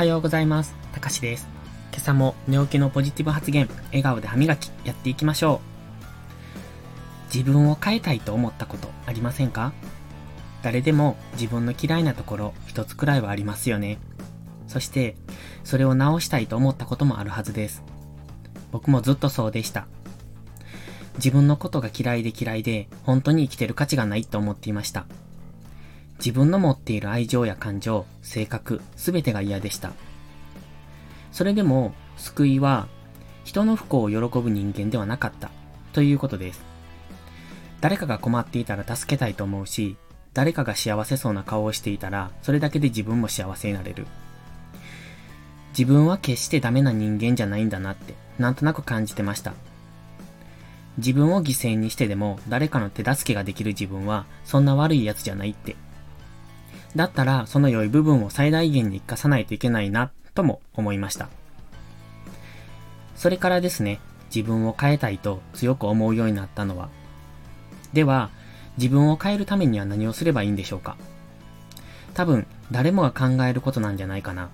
はようございます。たかしです。今朝も寝起きのポジティブ発言、笑顔で歯磨き、やっていきましょう。自分を変えたいと思ったことありませんか？誰でも自分の嫌いなところ一つくらいはありますよね。そして、それを直したいと思ったこともあるはずです。僕もずっとそうでした。自分のことが嫌いで嫌いで、本当に生きてる価値がないと思っていました。自分の持っている愛情や感情、性格、すべてが嫌でした。それでも、救いは、人の不幸を喜ぶ人間ではなかった、ということです。誰かが困っていたら助けたいと思うし、誰かが幸せそうな顔をしていたら、それだけで自分も幸せになれる。自分は決してダメな人間じゃないんだなって、なんとなく感じてました。自分を犠牲にしてでも誰かの手助けができる自分はそんな悪い奴じゃないってだったら、その良い部分を最大限に活かさないといけないな、とも思いました。それからですね、自分を変えたいと強く思うようになったのは。では、自分を変えるためには何をすればいいんでしょうか？多分、誰もが考えることなんじゃないかな。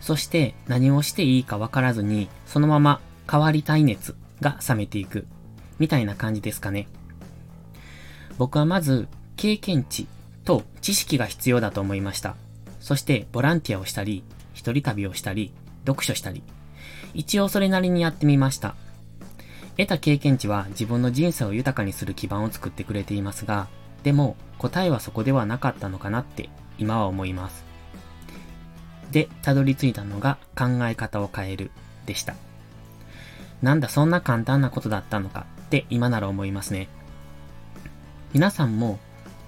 そして何をしていいかわからずに、そのまま変わりたい熱が冷めていく、みたいな感じですかね。僕はまず、経験値と知識が必要だと思いました。そしてボランティアをしたり、一人旅をしたり、読書したり、一応それなりにやってみました。得た経験値は自分の人生を豊かにする基盤を作ってくれていますが、でも答えはそこではなかったのかなって今は思います。で、たどり着いたのが考え方を変えるでした。なんだそんな簡単なことだったのかって今なら思いますね。皆さんも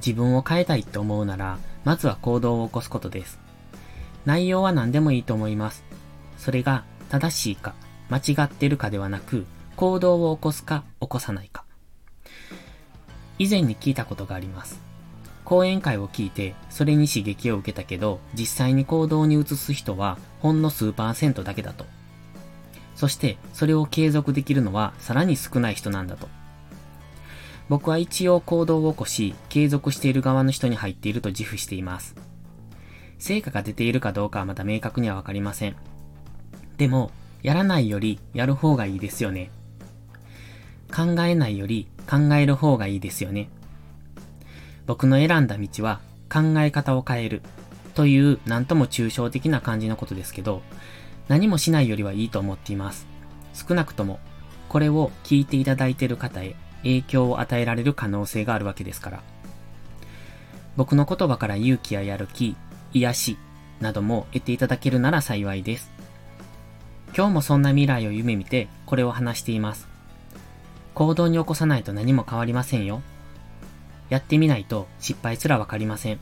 自分を変えたいって思うなら、まずは行動を起こすことです。内容は何でもいいと思います。それが正しいか、間違ってるかではなく、行動を起こすか、起こさないか。以前に聞いたことがあります。講演会を聞いて、それに刺激を受けたけど、実際に行動に移す人は、ほんの数パーセントだけだと。そして、それを継続できるのは、さらに少ない人なんだと。僕は一応行動を起こし、継続している側の人に入っていると自負しています。成果が出ているかどうかはまだ明確にはわかりません。でも、やらないよりやる方がいいですよね。考えないより考える方がいいですよね。僕の選んだ道は考え方を変えるという何とも抽象的な感じのことですけど、何もしないよりはいいと思っています。少なくとも、これを聞いていただいている方へ影響を与えられる可能性があるわけですから。僕の言葉から勇気ややる気、癒し、なども得ていただけるなら幸いです。今日もそんな未来を夢見てこれを話しています。行動に起こさないと何も変わりませんよ。やってみないと失敗すらわかりません。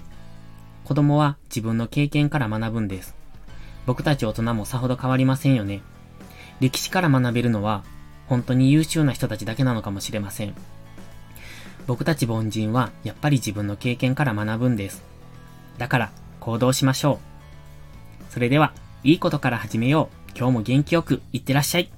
子供は自分の経験から学ぶんです。僕たち大人もさほど変わりませんよね。歴史から学べるのは本当に優秀な人たちだけなのかもしれません。僕たち凡人はやっぱり自分の経験から学ぶんです。だから行動しましょう。それでは、いいことから始めよう。今日も元気よくいってらっしゃい。